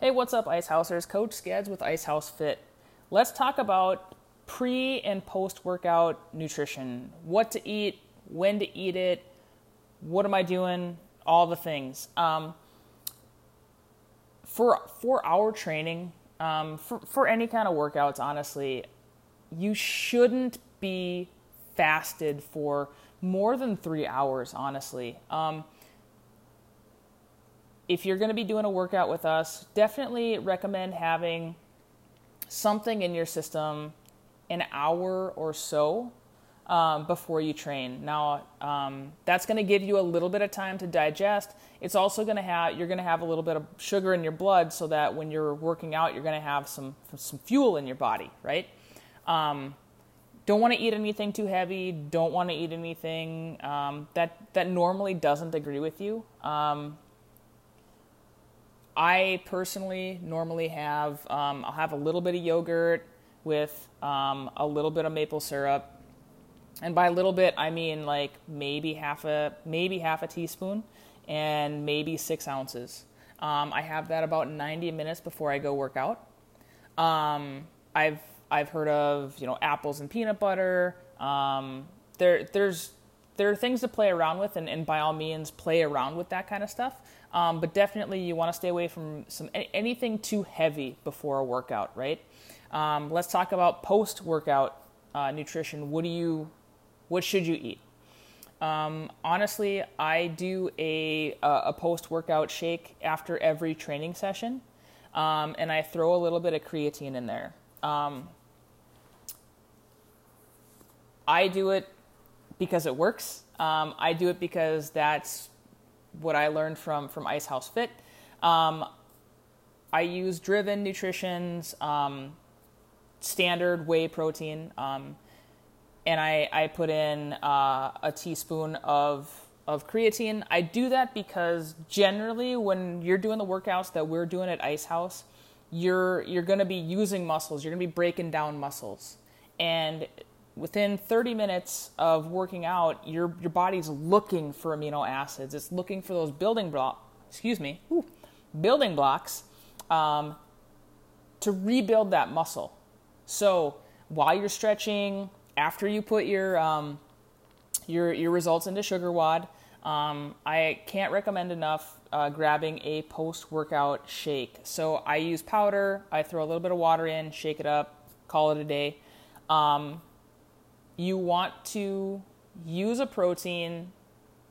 Hey, what's up, Ice Housers? Coach Scads with Ice House Fit. Let's talk about pre and post workout nutrition. What to eat, when to eat it, what am I doing, all the things. Um, for for our training, um, for for any kind of workouts, honestly, you shouldn't be fasted for more than three hours. Honestly, um, if you're going to be doing a workout with us, definitely recommend having something in your system an hour or so um, before you train. Now, um, that's going to give you a little bit of time to digest. It's also going to have you're going to have a little bit of sugar in your blood, so that when you're working out, you're going to have some some fuel in your body, right? Um, don't want to eat anything too heavy. Don't want to eat anything um, that that normally doesn't agree with you. I personally normally have um, I'll have a little bit of yogurt with um, a little bit of maple syrup, and by a little bit I mean like maybe half a maybe half a teaspoon and maybe six ounces. Um, I have that about 90 minutes before I go work out. Um, I've I've heard of you know apples and peanut butter. Um, there there's there are things to play around with, and, and by all means play around with that kind of stuff. Um, but definitely, you want to stay away from some anything too heavy before a workout, right? Um, let's talk about post-workout uh, nutrition. What do you, what should you eat? Um, honestly, I do a a post-workout shake after every training session, um, and I throw a little bit of creatine in there. Um, I do it because it works. Um, I do it because that's what I learned from from Ice House Fit. Um, I use Driven Nutrition's um, standard whey protein, um, and I, I put in uh, a teaspoon of of creatine. I do that because generally, when you're doing the workouts that we're doing at Ice House, you're you're going to be using muscles. You're going to be breaking down muscles, and within 30 minutes of working out, your your body's looking for amino acids. It's looking for those building block, excuse me, building blocks um, to rebuild that muscle. So while you're stretching, after you put your um, your your results into Sugar WOD, um, I can't recommend enough uh, grabbing a post workout shake. So I use powder. I throw a little bit of water in, shake it up, call it a day. Um, you want to use a protein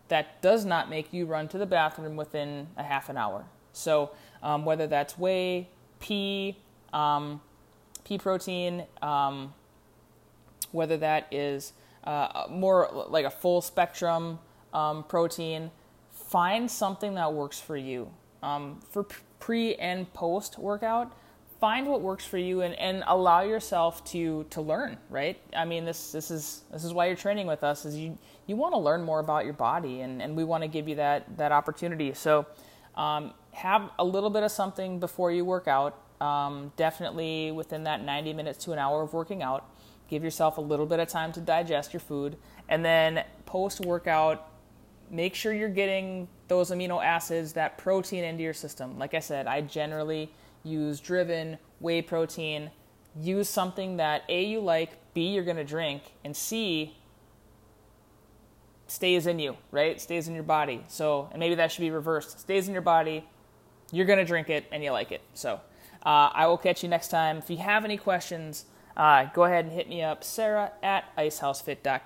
that does not make you run to the bathroom within a half an hour. So, um, whether that's whey, pea, um, pea protein, um, whether that is uh, more like a full spectrum um, protein, find something that works for you. Um, for pre and post workout, find what works for you and, and allow yourself to to learn right? I mean this this is this is why you're training with us is you you want to learn more about your body and, and we want to give you that that opportunity. So um, have a little bit of something before you work out. Um, definitely within that 90 minutes to an hour of working out give yourself a little bit of time to digest your food and then post workout make sure you're getting those amino acids that protein into your system. Like i said i generally use driven whey protein. Use something that a you like b you're going to drink and c stays in you right? Stays in your body. So and maybe that should be reversed. Stays in your body you're going to drink it and you like it. So uh, i will catch you next time. If you have any questions uh, go ahead and hit me up sarah at icehousefit.com